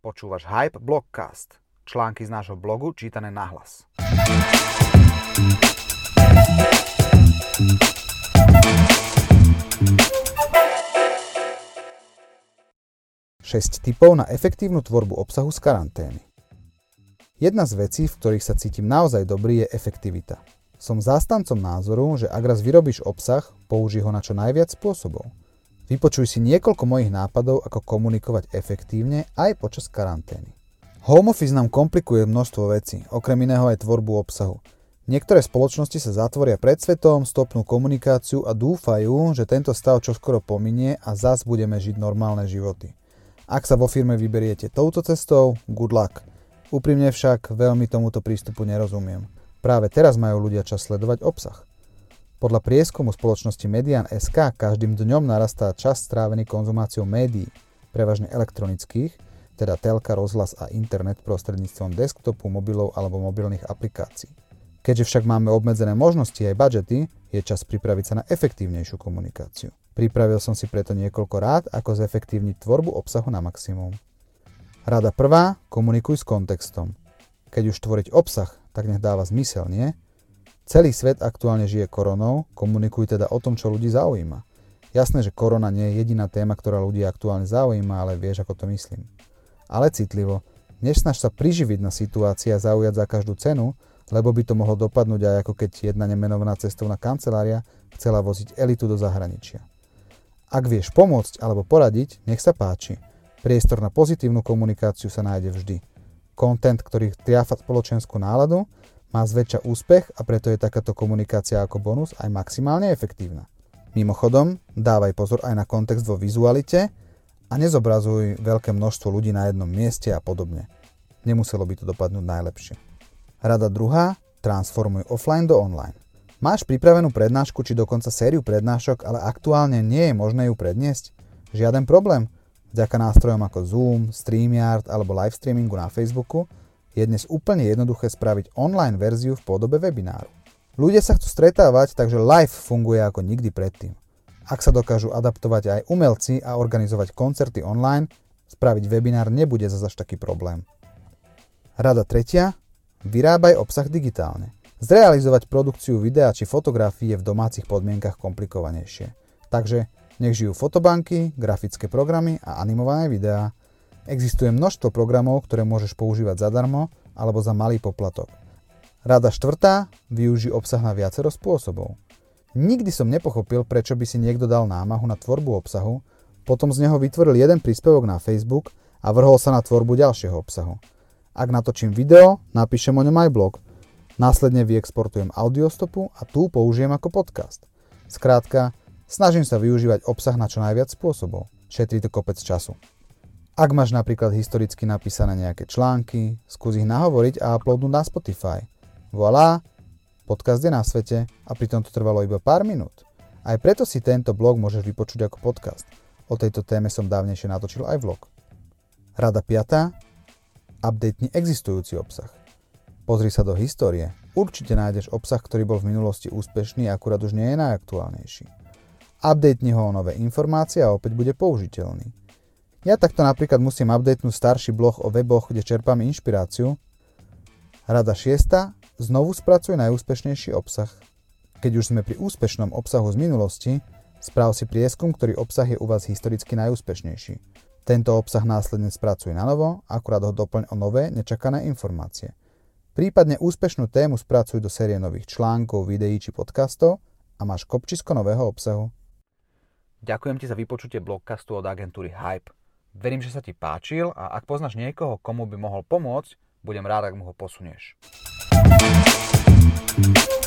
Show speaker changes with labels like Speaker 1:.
Speaker 1: Počúvaš Hype Blogcast. Články z nášho blogu čítané nahlas. Šesť typov na efektívnu tvorbu obsahu z karantény. Jedna z vecí, v ktorých sa cítim naozaj dobrý, je efektivita. Som zástancom názoru, že ak raz vyrobíš obsah, použij ho na čo najviac spôsobov. Vypočuj si niekoľko mojich nápadov, ako komunikovať efektívne aj počas karantény. Home office nám komplikuje množstvo vecí, okrem iného aj tvorbu obsahu. Niektoré spoločnosti sa zatvoria pred svetom, stopnú komunikáciu a dúfajú, že tento stav čoskoro pominie a zas budeme žiť normálne životy. Ak sa vo firme vyberiete touto cestou, good luck. Úprimne však veľmi tomuto prístupu nerozumiem. Práve teraz majú ľudia čas sledovať obsah. Podľa prieskumu spoločnosti Median SK každým dňom narastá čas strávený konzumáciou médií, prevažne elektronických, teda telka, rozhlas a internet prostredníctvom desktopu, mobilov alebo mobilných aplikácií. Keďže však máme obmedzené možnosti aj budžety, je čas pripraviť sa na efektívnejšiu komunikáciu. Pripravil som si preto niekoľko rád, ako zefektívniť tvorbu obsahu na maximum. Rada prvá, komunikuj s kontextom. Keď už tvoriť obsah, tak nech dáva zmysel, nie? Celý svet aktuálne žije koronou, komunikuj teda o tom, čo ľudí zaujíma. Jasné, že korona nie je jediná téma, ktorá ľudí aktuálne zaujíma, ale vieš, ako to myslím. Ale citlivo, nesnaž sa priživiť na situácii a zaujať za každú cenu, lebo by to mohlo dopadnúť aj ako keď jedna nemenovaná cestovná kancelária chcela voziť elitu do zahraničia. Ak vieš pomôcť alebo poradiť, nech sa páči. Priestor na pozitívnu komunikáciu sa nájde vždy. Content, ktorý triafa spoločenskú náladu, má zväčša úspech a preto je takáto komunikácia ako bonus aj maximálne efektívna. Mimochodom, dávaj pozor aj na kontext vo vizualite a nezobrazuj veľké množstvo ľudí na jednom mieste a podobne. Nemuselo by to dopadnúť najlepšie. Rada druhá, transformuj offline do online. Máš pripravenú prednášku či dokonca sériu prednášok, ale aktuálne nie je možné ju predniesť? Žiaden problém. Vďaka nástrojom ako Zoom, StreamYard alebo live streamingu na Facebooku je dnes úplne jednoduché spraviť online verziu v podobe webináru. Ľudia sa chcú stretávať, takže live funguje ako nikdy predtým. Ak sa dokážu adaptovať aj umelci a organizovať koncerty online, spraviť webinár nebude zase až taký problém. Rada tretia. Vyrábaj obsah digitálne. Zrealizovať produkciu videa či fotografií je v domácich podmienkach komplikovanejšie. Takže nech žijú fotobanky, grafické programy a animované videá. Existuje množstvo programov, ktoré môžeš používať zadarmo alebo za malý poplatok. Rada štvrtá, využij obsah na viacero spôsobov. Nikdy som nepochopil, prečo by si niekto dal námahu na tvorbu obsahu, potom z neho vytvoril jeden príspevok na Facebook a vrhol sa na tvorbu ďalšieho obsahu. Ak natočím video, napíšem o ňom aj blog. Následne vyexportujem audiostopu a tu použijem ako podcast. Skrátka, snažím sa využívať obsah na čo najviac spôsobov. Šetrí to kopec času. Ak máš napríklad historicky napísané nejaké články, skús ich nahovoriť a uploadnúť na Spotify. Voilà, podcast je na svete a pritom to trvalo iba pár minút. Aj preto si tento blog môžeš vypočuť ako podcast. O tejto téme som dávnejšie natočil aj vlog. Rada 5. Updateni existujúci obsah. Pozri sa do histórie. Určite nájdeš obsah, ktorý bol v minulosti úspešný akurát už nie je najaktuálnejší. Updateni ho o nové informácie a opäť bude použiteľný. Ja takto napríklad musím updatenúť starší blog o weboch, kde čerpám inšpiráciu. Rada 6. Znovu spracuj najúspešnejší obsah. Keď už sme pri úspešnom obsahu z minulosti, správ si prieskum, ktorý obsah je u vás historicky najúspešnejší. Tento obsah následne spracuj na novo, akurát ho doplň o nové, nečakané informácie. Prípadne úspešnú tému spracuj do série nových článkov, videí či podcastov a máš kopčisko nového obsahu. Ďakujem ti za vypočutie blogcastu od agentúry Hype. Verím, že sa ti páčil a ak poznáš niekoho, komu by mohol pomôcť, budem rád, ak mu ho posunieš. thank you